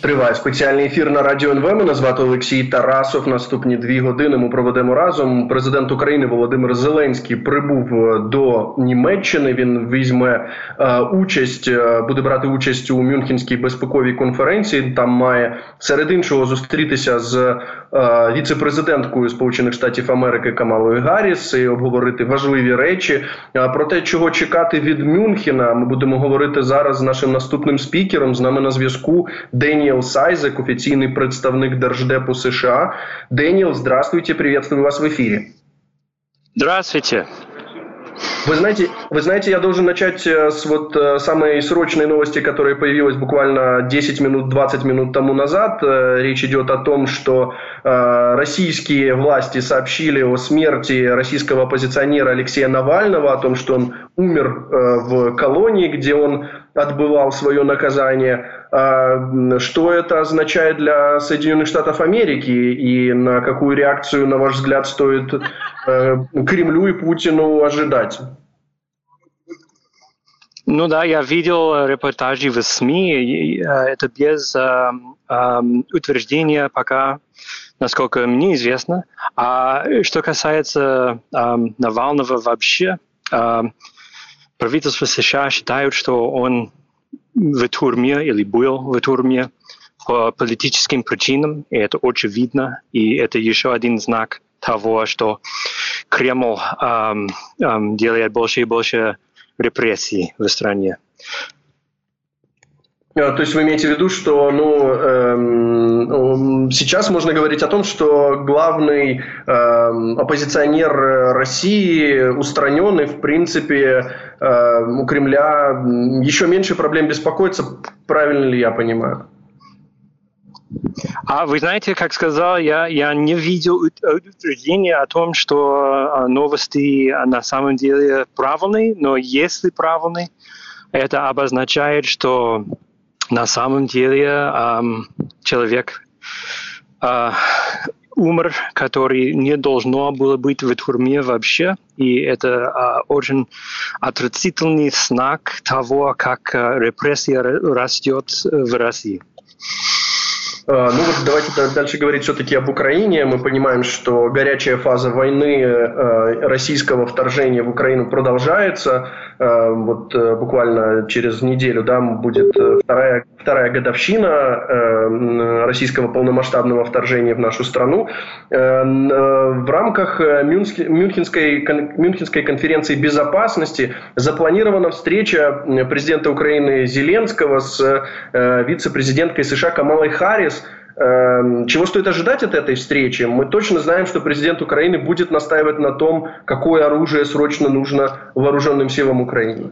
Триває спеціальний ефір на радіо НВ. Мене звати Олексій Тарасов. Наступні дві години ми проведемо разом. Президент України Володимир Зеленський прибув е, до Німеччини. Він візьме е, участь, е, буде брати участь у Мюнхенській безпековій конференції. Там має серед іншого зустрітися з е, віце-президенткою Сполучених Штатів Америки Камалою Гарріс і обговорити важливі речі. Про те, чого чекати від Мюнхена, ми будемо говорити зараз з нашим наступним спікером. З нами на зв'язку Дені. Дэниел Сайзек, официальный представник Держдепу США. Дэниел, здравствуйте, приветствую вас в эфире. Здравствуйте. Вы знаете, вы знаете, я должен начать э, с вот э, самой срочной новости, которая появилась буквально 10 минут, 20 минут тому назад. Э, речь идет о том, что российские власти сообщили о смерти российского оппозиционера Алексея Навального, о том, что он умер в колонии, где он отбывал свое наказание. А, что это означает для Соединенных Штатов Америки и на какую реакцию, на ваш взгляд, стоит э, Кремлю и Путину ожидать? Ну да, я видел репортажи в СМИ, э, это без э, э, утверждения пока, насколько мне известно. А что касается э, Навального вообще, э, правительство США считает, что он в тюрьме или был в тюрьме по политическим причинам, и это очень видно, и это еще один знак того, что Кремль эм, эм, делает больше и больше репрессий в стране. То есть вы имеете в виду, что ну, эм, сейчас можно говорить о том, что главный эм, оппозиционер России устранен, и в принципе э, у Кремля еще меньше проблем беспокоиться, правильно ли я понимаю? А вы знаете, как сказал, я, я не видел утверждения о том, что новости на самом деле правильные, но если правильные, это обозначает, что на самом деле эм, человек э, умер, который не должно было быть в тюрьме вообще. И это э, очень отрицательный знак того, как э, репрессия растет в России. А, ну вот давайте дальше говорить все-таки об Украине. Мы понимаем, что горячая фаза войны э, российского вторжения в Украину продолжается. Э, вот э, буквально через неделю да, будет вторая, вторая годовщина российского полномасштабного вторжения в нашу страну. В рамках Мюнхенской, Мюнхенской конференции безопасности запланирована встреча президента Украины Зеленского с вице-президенткой США Камалой Харрис чего стоит ожидать от этой встречи? Мы точно знаем, что президент Украины будет настаивать на том, какое оружие срочно нужно вооруженным силам Украины.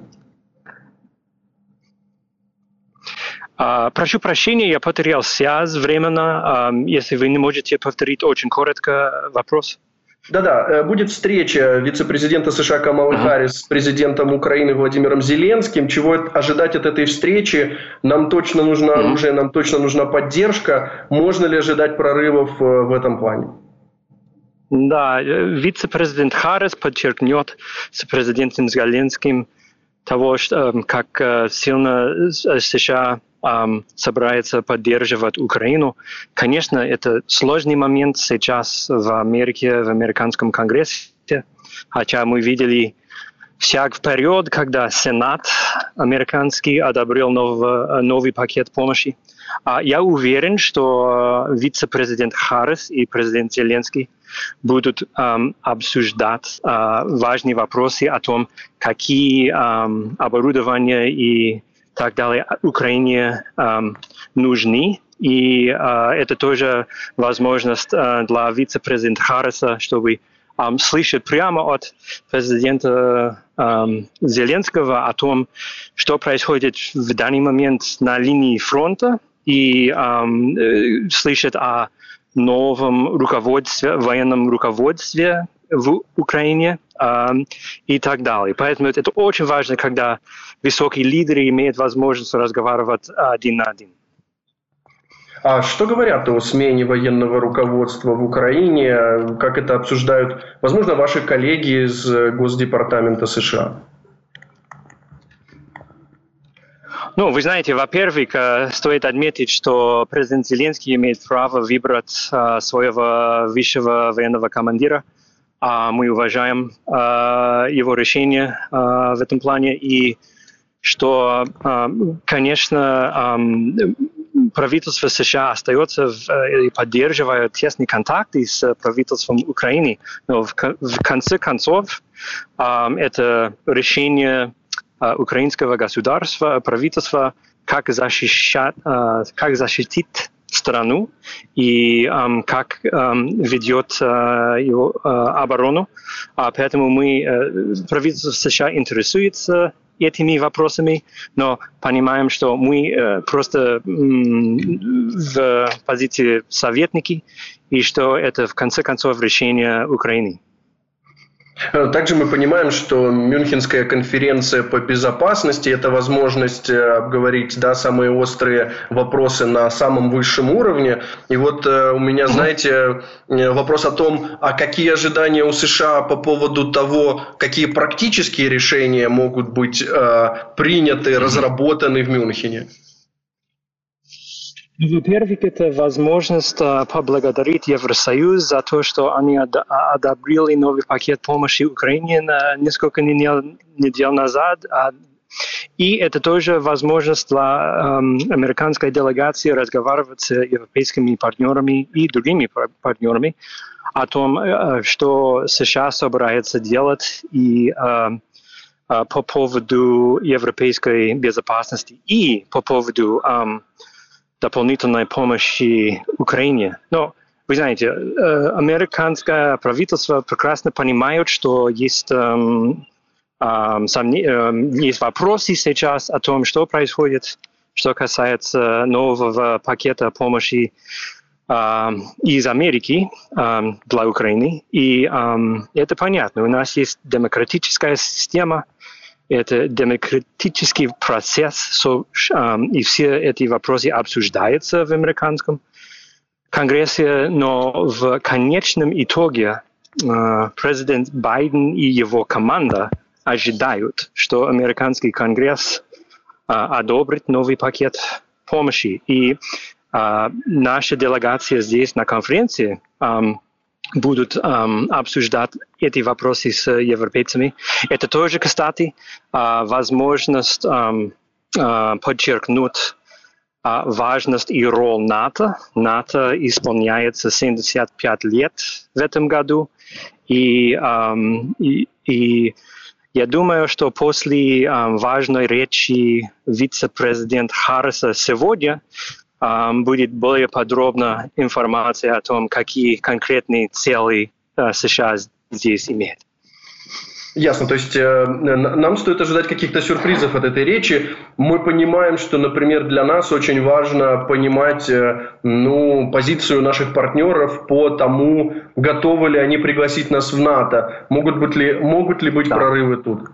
Uh, прошу прощения, я потерял связь временно. Uh, если вы не можете повторить очень коротко вопрос. Да-да, э, будет встреча вице-президента США Камалы ага. Харрис с президентом Украины Владимиром Зеленским. Чего ожидать от этой встречи? Нам точно нужно ага. оружие, нам точно нужна поддержка. Можно ли ожидать прорывов э, в этом плане? Да, э, вице-президент Харрис подчеркнет с президентом Зеленским того, что, как сильно США эм, собирается поддерживать Украину. Конечно, это сложный момент сейчас в Америке, в американском конгрессе, хотя мы видели шаг вперед, когда Сенат американский одобрил новый, новый пакет помощи. А я уверен, что вице-президент Харрис и президент Зеленский будут эм, обсуждать э, важные вопросы о том, какие эм, оборудования и так далее Украине эм, нужны. И э, это тоже возможность э, для вице-президента Харриса, чтобы эм, слышать прямо от президента эм, Зеленского о том, что происходит в данный момент на линии фронта, и эм, э, слышать о новом руководстве, военном руководстве в Украине э, и так далее. Поэтому это очень важно, когда высокие лидеры имеют возможность разговаривать один на один. А что говорят о смене военного руководства в Украине? Как это обсуждают, возможно, ваши коллеги из Госдепартамента США? Ну, вы знаете, во-первых, э, стоит отметить, что президент Зеленский имеет право выбрать э, своего высшего военного командира. А мы уважаем э, его решение в этом плане. И что, конечно, правительство США остается и поддерживает тесные контакты с правительством Украины. Но в конце концов это решение украинского государства, правительства, как защищать, как защитить страну и um, как um, ведет uh, его uh, оборону. А поэтому мы, uh, правительство США интересуется этими вопросами, но понимаем, что мы uh, просто um, в позиции советники и что это в конце концов решение Украины. Э, также мы понимаем, что Мюнхенская конференция по безопасности – это возможность э, обговорить да, самые острые вопросы на самом высшем уровне. И вот э, у меня, знаете, вопрос о том, а какие ожидания у США по поводу того, какие практические решения могут быть приняты, разработаны в Мюнхене? Во-первых, это возможность поблагодарить Евросоюз за то, что они одобрили новый пакет помощи Украине несколько недель назад. И это тоже возможность для американской делегации разговаривать с европейскими партнерами и другими партнерами о том, что США собирается делать и по поводу европейской безопасности и по поводу дополнительной помощи Украине. Но вы знаете, э, американское правительство прекрасно понимает, что есть, эм, эм, эм, есть вопросы сейчас о том, что происходит, что касается нового пакета помощи из Америки для Украины. И это понятно. У нас есть демократическая система, это демократический процесс, и все эти вопросы обсуждаются в американском Конгрессе, но в конечном итоге э, президент Байден и его команда ожидают, что американский Конгресс э, одобрит новый пакет помощи. И э, наша делегация здесь на конференции будут эм, обсуждать эти вопросы с европейцами. Это тоже, кстати, э, возможность эм, э, подчеркнуть э, важность и роль НАТО. НАТО исполняется 75 лет в этом году. И, эм, и, и я думаю, что после э, важной речи вице-президента Харриса сегодня будет более подробно информация о том, какие конкретные цели э, США здесь имеют. Ясно. То есть э, нам стоит ожидать каких-то сюрпризов от этой речи. Мы понимаем, что, например, для нас очень важно понимать э, ну, позицию наших партнеров по тому, готовы ли они пригласить нас в НАТО. Могут, быть ли, могут ли быть да. прорывы тут?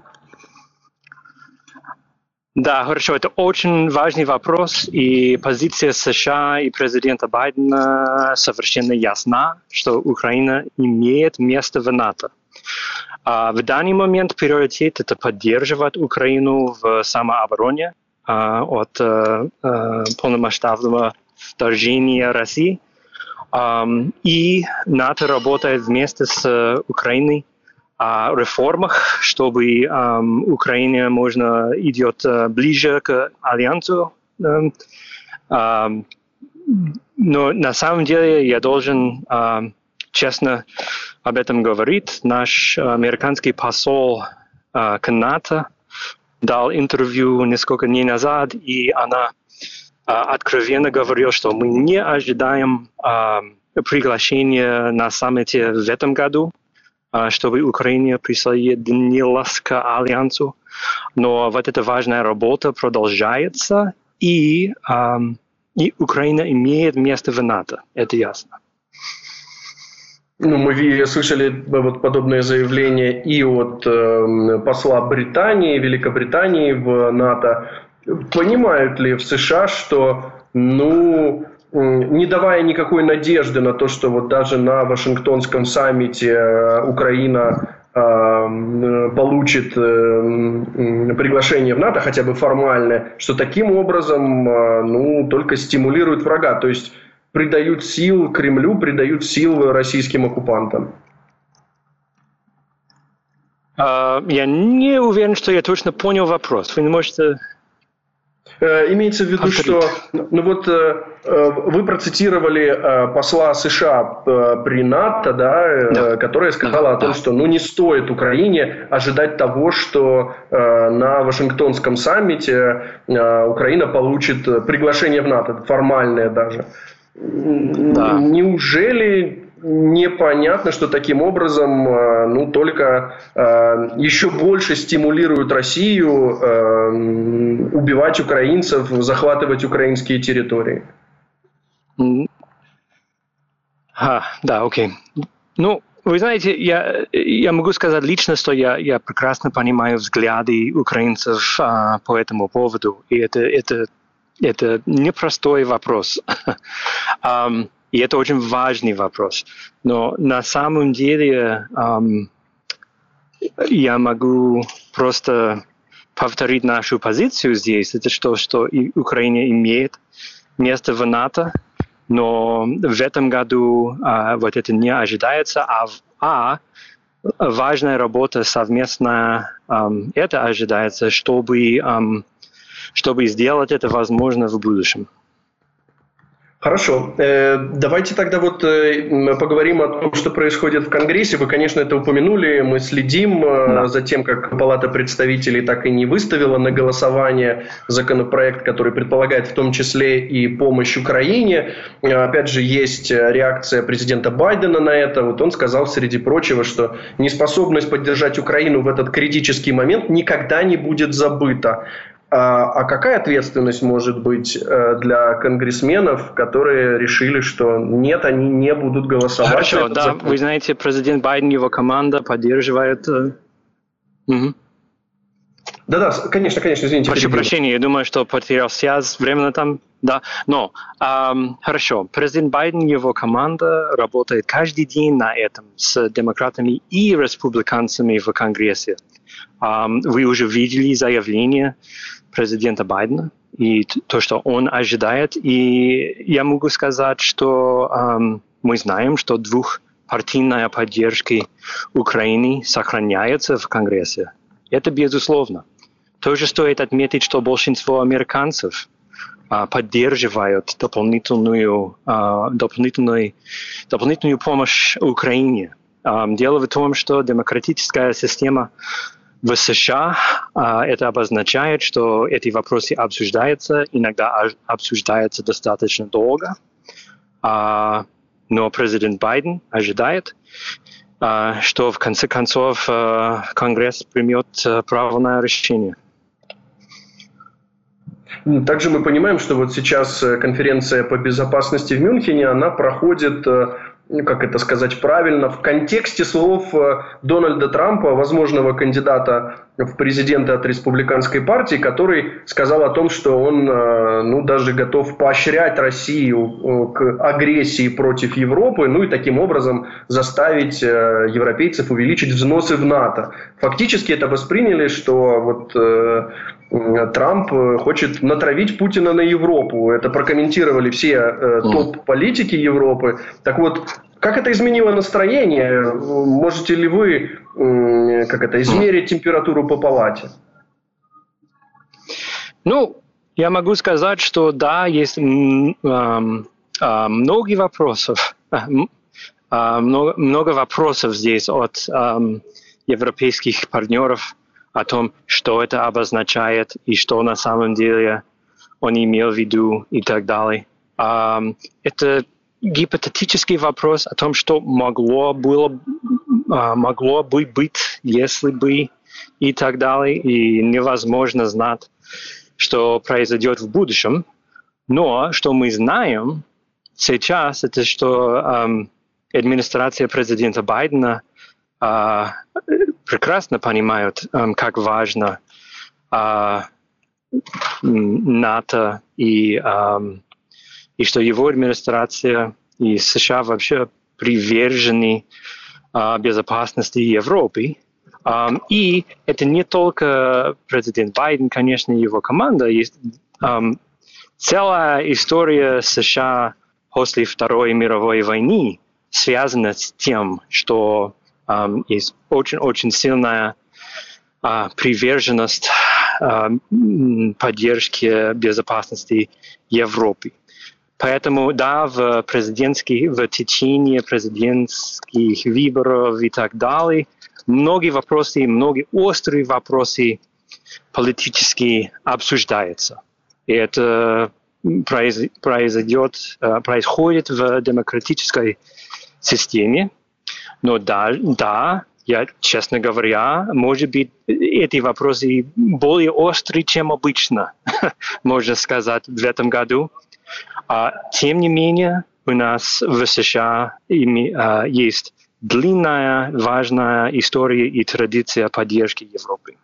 Да, хорошо. Это очень важный вопрос, и позиция США и президента Байдена совершенно ясна, что Украина имеет место в НАТО. А в данный момент приоритет – это поддерживать Украину в самообороне а, от а, полномасштабного вторжения России. А, и НАТО работает вместе с Украиной о реформах, чтобы эм, Украина можно идет э, ближе к альянсу. Эм, эм, но на самом деле я должен э, честно об этом говорить. Наш американский посол э, к НАТО дал интервью несколько дней назад, и она э, откровенно говорила, что мы не ожидаем э, приглашения на саммите в этом году чтобы Украина присоединилась к Альянсу. Но вот эта важная работа продолжается, и, и Украина имеет место в НАТО, это ясно. Ну, мы слышали вот подобные заявления и от э, посла Британии, Великобритании в НАТО. Понимают ли в США, что ну, не давая никакой надежды на то, что вот даже на Вашингтонском саммите э, Украина получит приглашение в НАТО, хотя бы формальное, что таким образом ну, только стимулирует врага, то есть придают сил Кремлю, придают сил российским оккупантам. Я не уверен, что я точно понял вопрос. Вы не можете Э, имеется в виду, что ну вот э, э, вы процитировали посла США при НАТО, да, да. которая сказала да, о том, да. что ну не стоит Украине ожидать того, что на Вашингтонском саммите Украина получит приглашение в НАТО, формальное даже. Да. Неужели непонятно, что таким образом э, ну, только э, еще больше стимулируют Россию э, убивать украинцев, захватывать украинские территории. А, да, окей. Ну, вы знаете, я, я могу сказать лично, что я, я прекрасно понимаю взгляды украинцев а, по этому поводу, и это, это, это непростой вопрос. um, И это очень важный вопрос. Но на самом деле эм, я могу просто повторить нашу позицию здесь. Это что, что и Украина имеет место в НАТО, но в этом году а, вот это не ожидается, а, а важная работа совместно эм, это ожидается, чтобы, эм, чтобы сделать это возможно в будущем. Хорошо. Э, давайте тогда вот э, поговорим о том, что происходит в Конгрессе. Вы, конечно, это упомянули. Мы следим э, да. за тем, как Палата представителей так и не выставила на голосование законопроект, который предполагает в том числе и помощь Украине. Опять же, есть реакция президента Байдена на это. Вот он сказал, среди прочего, что неспособность поддержать Украину в этот критический момент никогда не будет забыта. А, а какая ответственность может быть э, для конгрессменов, которые решили, что нет, они не будут голосовать? Хорошо, да, закон? вы знаете, президент Байден, его команда поддерживает. Угу. Да-да, конечно, конечно, извините. Прошу прощения, я думаю, что потерял связь временно там. Да, но эм, хорошо. Президент Байден и его команда работают каждый день на этом с демократами и республиканцами в Конгрессе. Вы уже видели заявление президента Байдена и то, что он ожидает. И я могу сказать, что мы знаем, что двухпартийная поддержка Украины сохраняется в Конгрессе. Это безусловно. Тоже стоит отметить, что большинство американцев uh, поддерживают дополнительную, uh, дополнительную, дополнительную помощь Украине. Дело в том, что демократическая система в США а, это обозначает, что эти вопросы обсуждаются, иногда обсуждаются достаточно долго, а, но президент Байден ожидает, а, что в конце концов Конгресс примет правильное решение. Также мы понимаем, что вот сейчас э, конференция по безопасности в Мюнхене, она проходит э, ну, как это сказать правильно, в контексте слов э, Дональда Трампа, возможного кандидата в президенты от республиканской партии, который сказал о том, что он э, ну, даже готов поощрять Россию э, к агрессии против Европы, ну и таким образом заставить европейцев увеличить взносы в НАТО. Фактически это восприняли, что вот Трамп хочет натравить Путина на Европу. Это прокомментировали все э, топ-политики Европы. Так вот, как это изменило настроение? Можете ли вы как это, измерить температуру по палате? Ну, я могу сказать, что да, есть э, э, много вопросов. Э, много, много вопросов здесь от э, европейских партнеров о том, что это обозначает и что на самом деле он имел в виду и так далее. Это гипотетический вопрос о том, что могло, было, могло бы быть, если бы и так далее, и невозможно знать, что произойдет в будущем. Но что мы знаем сейчас, это что эм, администрация президента Байдена э, прекрасно понимают, как важно НАТО и, и что его администрация и США вообще привержены безопасности Европы. И это не только президент Байден, конечно, его команда. Есть целая история США после Второй мировой войны связана с тем, что есть очень-очень сильная uh, приверженность uh, поддержки безопасности Европы. Поэтому, да, в президентских, в течение президентских выборов и так далее, многие вопросы, многие острые вопросы политически обсуждаются. И это произойдет, э, происходит в демократической системе. Но да, да, я, честно говоря, может быть, эти вопросы более острые, чем обычно, можно сказать, в этом году. А, тем не менее, у нас в США а, есть длинная, важная история и традиция поддержки Европы.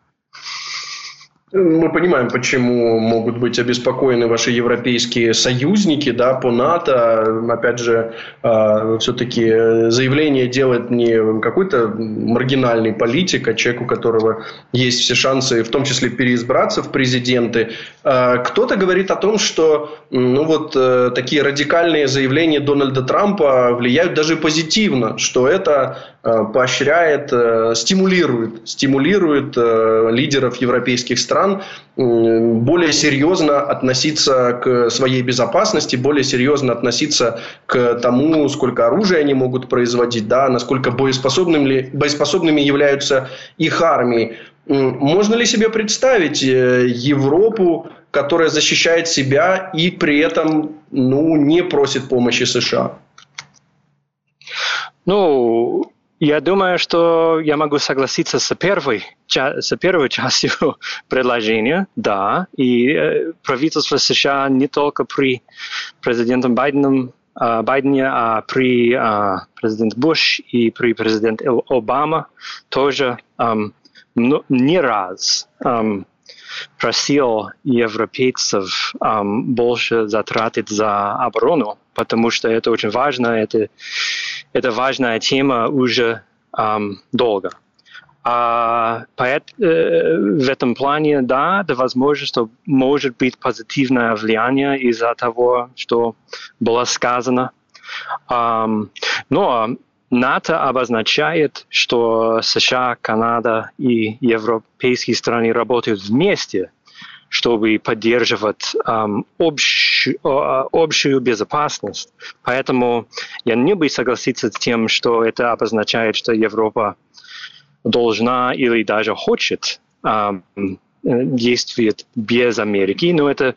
Мы понимаем, почему могут быть обеспокоены ваши европейские союзники да, по НАТО. Опять же, э, все-таки заявление делает не какой-то маргинальный политик, а человек, у которого есть все шансы, в том числе переизбраться в президенты. Э, кто-то говорит о том, что ну, вот, э, такие радикальные заявления Дональда Трампа влияют даже позитивно, что это Э, поощряет, э, стимулирует, стимулирует э, лидеров европейских стран более серьезно относиться к своей безопасности, более серьезно относиться к тому, сколько оружия они могут производить, да, насколько боеспособными, боеспособными являются их армии. Можно ли себе представить Европу, которая защищает себя и при этом ну, не просит помощи США? Ну, я думаю, что я могу согласиться с первой, с первой частью предложения, да. И э, правительство США не только при президенте Байденом, э, Байдене, а при э, президенте Буш и при президенте Обама тоже э, не раз э, просил европейцев э, больше затратить за оборону, потому что это очень важно, это это важная тема уже эм, долго. А поэт, э, в этом плане, да, это возможно, что может быть позитивное влияние из-за того, что было сказано. Um, но НАТО обозначает, что США, Канада и европейские страны работают вместе чтобы поддерживать эм, общую, общую безопасность. Поэтому я не бы согласиться с тем, что это обозначает, что Европа должна или даже хочет эм, действовать без Америки, но это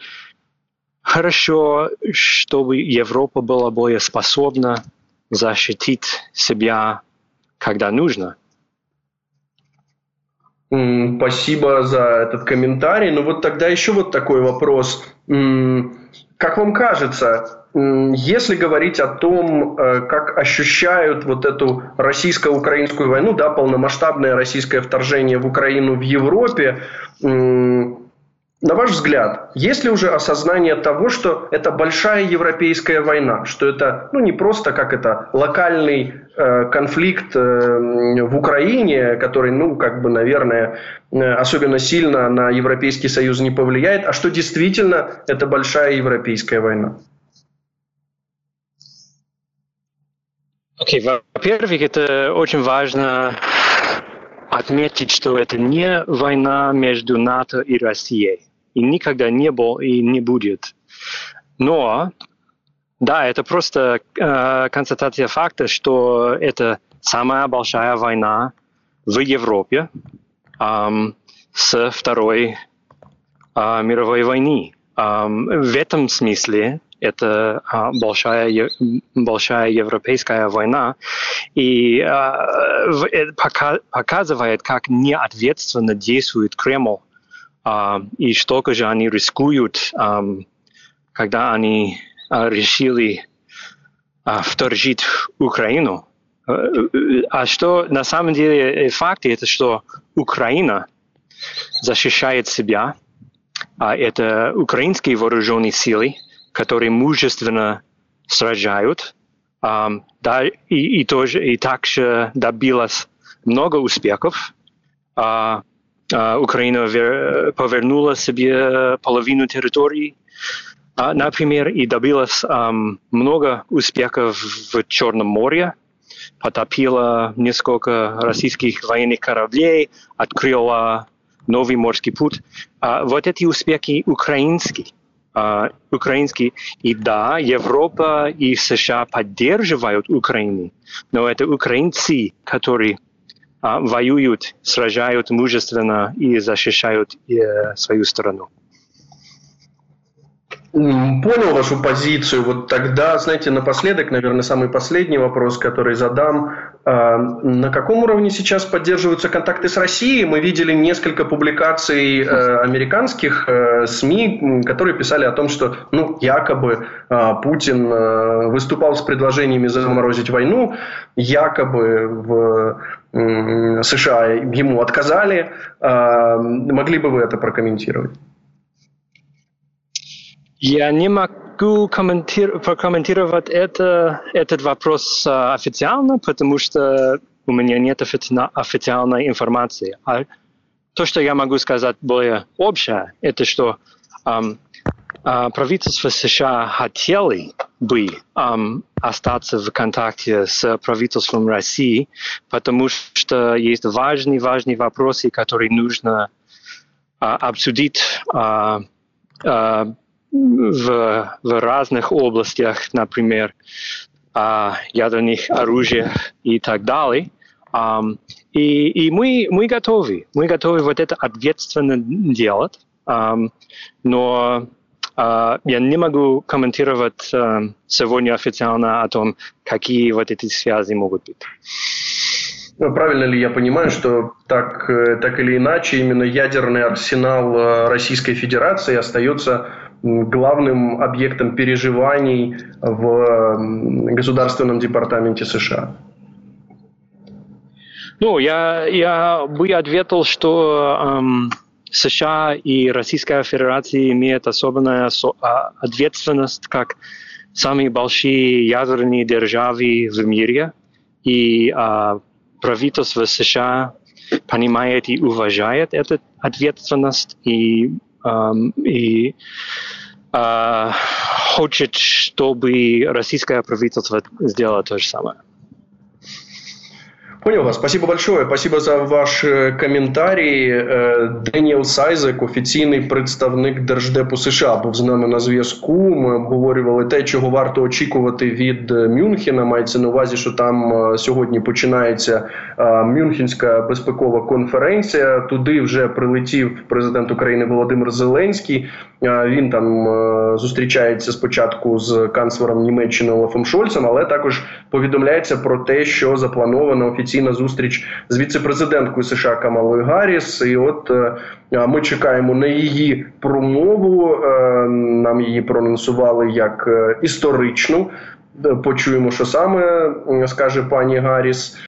хорошо, чтобы Европа была более способна защитить себя, когда нужно. Спасибо за этот комментарий. Ну вот тогда еще вот такой вопрос. Как вам кажется, если говорить о том, э, как ощущают вот эту российско-украинскую войну, да, полномасштабное российское вторжение в Украину в Европе, на ваш взгляд, есть ли уже осознание того, что это большая европейская война, что это ну, не просто как это локальный э, конфликт э, в Украине, который, ну, как бы, наверное, э, особенно сильно на Европейский Союз не повлияет, а что действительно это большая европейская война? Окей, okay, во-первых, это очень важно отметить, что это не война между НАТО и Россией и никогда не был и не будет. Но, да, это просто э, констатация факта, что это самая большая война в Европе э, с Второй э, мировой войны. Э, в этом смысле это а, большая, большая европейская война, и а, э, пока, показывает, как неответственно действует Кремль и сколько же они рискуют, когда они решили вторжить Украину. А что на самом деле факт, это что Украина защищает себя, а это украинские вооруженные силы, которые мужественно сражают, да, и, и тоже и также добилась много успехов а, а Украина вер, повернула себе половину территории, а, например, и добилась а, много успехов в Черном море, потопила несколько российских военных кораблей, открыла новый морский путь. А, вот эти успехи украинские. Украинский. И да, Европа и США поддерживают Украину, но это украинцы, которые воюют, сражают мужественно и защищают uh, свою страну. Понял вашу позицию. Вот тогда, знаете, напоследок, наверное, самый последний вопрос, который задам. А, на каком уровне сейчас поддерживаются контакты с Россией? Мы видели несколько публикаций э, американских э, СМИ, которые писали о том, что ну, якобы а, Путин э, выступал с предложениями заморозить войну, якобы в США ему отказали. А, могли бы вы это прокомментировать? Я не могу прокомментировать это, этот вопрос а, официально, потому что у меня нет официальной информации. А то, что я могу сказать более общее, это что um, uh, правительство США хотели бы um, остаться в контакте с правительством России, потому что есть важные, важные вопросы, которые нужно uh, обсудить uh, uh, в, в разных областях, например, а, ядерных оружий и так далее. Um, и и мы, мы готовы, мы готовы вот это ответственно делать, um, но uh, я не могу комментировать uh, сегодня официально о том, какие вот эти связи могут быть. Ну, правильно ли я понимаю, что так, э, так или иначе именно ядерный арсенал э, Российской Федерации остается главным объектом переживаний в Государственном департаменте США? Ну, я, я бы ответил, что эм, США и Российская Федерация имеют особенную а, ответственность как самые большие ядерные державы в мире. И э, правительство США понимает и уважает эту ответственность и и э, хочет, чтобы российское правительство сделало то же самое. Понял вас. Спасибо большое. Спасибо за ваш э, коментарій. Е, Деніел Сайзек, офіційний представник Держдепу США, був з нами на зв'язку. Ми обговорювали те, чого варто очікувати від е, Мюнхена. Мається на увазі, що там е, сьогодні починається Мюнхенська безпекова конференція. Туди вже прилетів президент України Володимир Зеленський. Він там зустрічається спочатку з канцлером Німеччини Олафом Шольцем, але також повідомляється про те, що заплановано офіційна зустріч з віцепрезиденткою США Камалою Гарріс. І от ми чекаємо на її промову. Нам її проанонсували як історичну. Почуємо, що саме скаже пані Гарріс.